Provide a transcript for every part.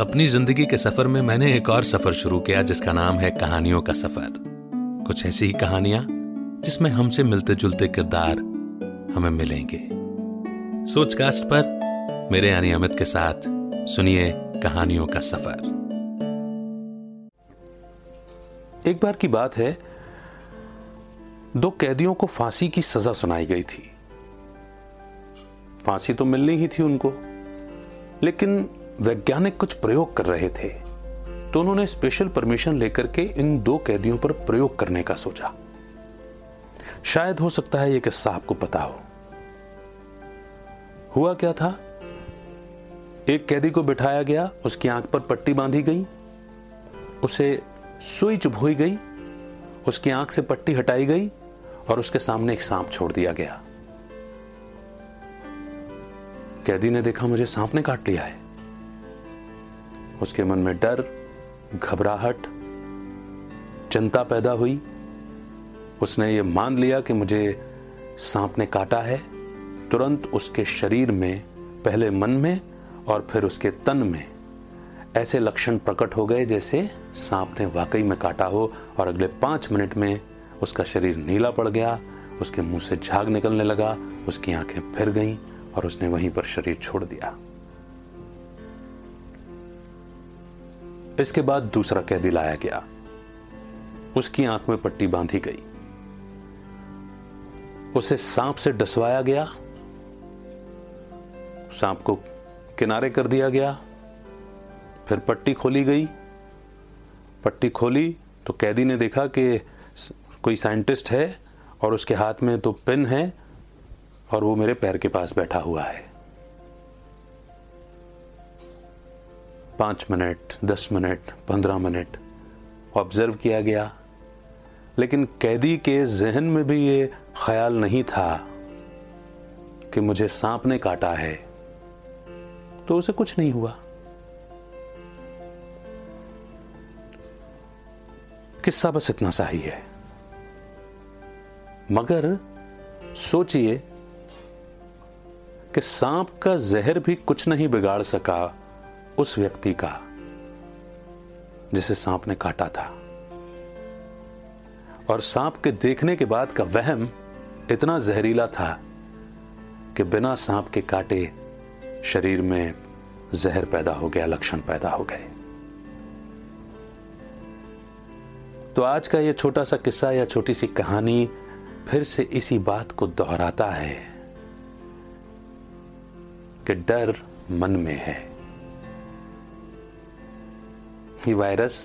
अपनी ज़िंदगी के सफ़र में मैंने एक और सफ़र शुरू किया, जिसका नाम है कहानियों का सफ़र। कुछ ऐसी ही कहानियाँ, जिसमें हमसे मिलते जुलते किरदार हमें मिलेंगे। सोचकास्ट पर मेरे यानी अमित के साथ सुनिए कहानियों का सफ़र। एक बार की बात है, दो कैदियों को फांसी की सजा सुनाई गई थी। फांसी तो मिलनी ही थी उनको, लेकिन वैज्ञानिक कुछ प्रयोग कर रहे थे तो उन्होंने स्पेशल परमिशन लेकर के इन दो कैदियों पर प्रयोग करने का सोचा। शायद हो सकता है यह किस्सा आपको पता हो। हुआ क्या था? एक कैदी को बिठाया गया, उसकी आँख पर पट्टी बांधी गई, उसे सुई चुभोई गई, उसकी आँख से पट्टी हटाई गई और उसके सामने एक सांप छोड़ दिया गया। कैदी ने देखा, मुझे सांप ने काट लिया है। उसके मन में डर, घबराहट, चिंता पैदा हुई। उसने ये मान लिया कि मुझे सांप ने काटा है। तुरंत उसके शरीर में, पहले मन में और फिर उसके तन में ऐसे लक्षण प्रकट हो गए जैसे सांप ने वाकई में काटा हो और अगले पाँच मिनट में उसका शरीर नीला पड़ गया, उसके मुँह से झाग निकलने लगा, उसकी आँखें फिर गईं और उसने वहीं पर शरीर छोड़ दिया। इसके बाद दूसरा कैदी लाया गया। उसकी आँख में पट्टी बांधी गई। उसे सांप से डसवाया गया। सांप को किनारे कर दिया गया। फिर पट्टी खोली गई। पट्टी खोली तो कैदी ने देखा कि कोई साइंटिस्ट है और उसके हाथ में तो पेन है और वो मेरे पैर के पास बैठा हुआ है। पाँच मिनट, दस मिनट, पंद्रह मिनट ऑब्ज़र्व किया गया। लेकिन कैदी के जहन में भी ये ख्याल नहीं था कि मुझे सांप ने काटा है। तो उसे कुछ नहीं हुआ। किस्सा बस इतना सा ही है। मगर सोचिए कि सांप का जहर भी कुछ नहीं बिगाड़ सका। उस व्यक्ति का जिसे सांप ने काटा था। और सांप के देखने के बाद का वहम इतना जहरीला था कि बिना सांप के काटे शरीर में जहर पैदा हो गया, लक्षण पैदा हो गए। तो आज का यह छोटा सा किस्सा या छोटी सी कहानी फिर से इसी बात को दोहराता है कि डर मन में है। ये वायरस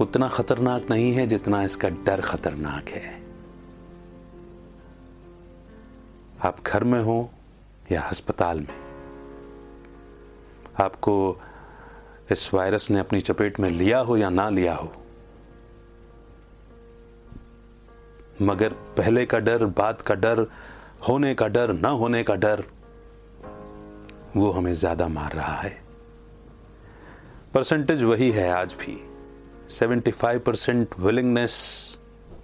उतना खतरनाक नहीं है जितना इसका डर खतरनाक है। आप घर में हो या अस्पताल में, आपको इस वायरस ने अपनी चपेट में लिया हो या ना लिया हो, मगर पहले का डर, बाद का डर, होने का डर, ना होने का डर, वो हमें ज़्यादा मार रहा है। परसेंटेज वही है आज भी। 75 परसेंट विलिंगनेस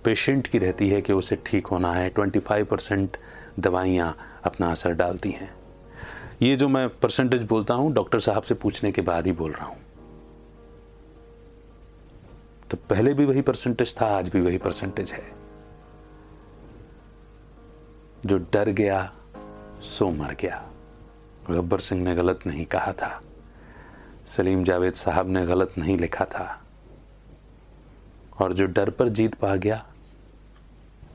पेशेंट की रहती है कि उसे ठीक होना है। 25 परसेंट दवाइयाँ अपना असर डालती हैं। ये जो मैं परसेंटेज बोलता हूँ, डॉक्टर साहब से पूछने के बाद ही बोल रहा हूँ। तो पहले भी वही परसेंटेज था, आज भी वही परसेंटेज है। जो डर गया, सो मर गया। गब्बर सिंह ने गलत नहीं कहा था। सलीम जावेद साहब ने गलत नहीं लिखा था। और जो डर पर जीत पा गया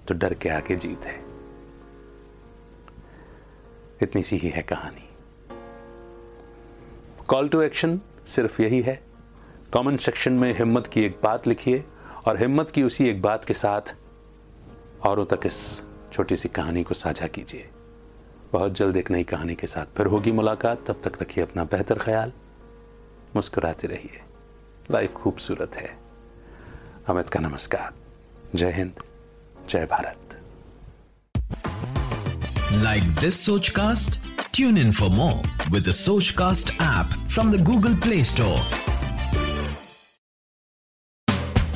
तो डर के आगे जीत है। इतनी सी ही है कहानी। कॉल टू एक्शन सिर्फ़ यही है। कमेंट सेक्शन में हिम्मत की एक बात लिखिए और हिम्मत की उसी एक बात के साथ औरों तक इस छोटी सी कहानी को साझा कीजिए। बहुत जल्द एक नई कहानी के साथ फिर होगी मुलाकात। तब तक रखिए अपना बेहतर ख्याल। मुस्कुराते रहिए। लाइफ खूबसूरत है। अमित का नमस्कार। जय हिंद, जय Bharat. Like this Soch cast tune in for more with Soch cast app from the Google Play Store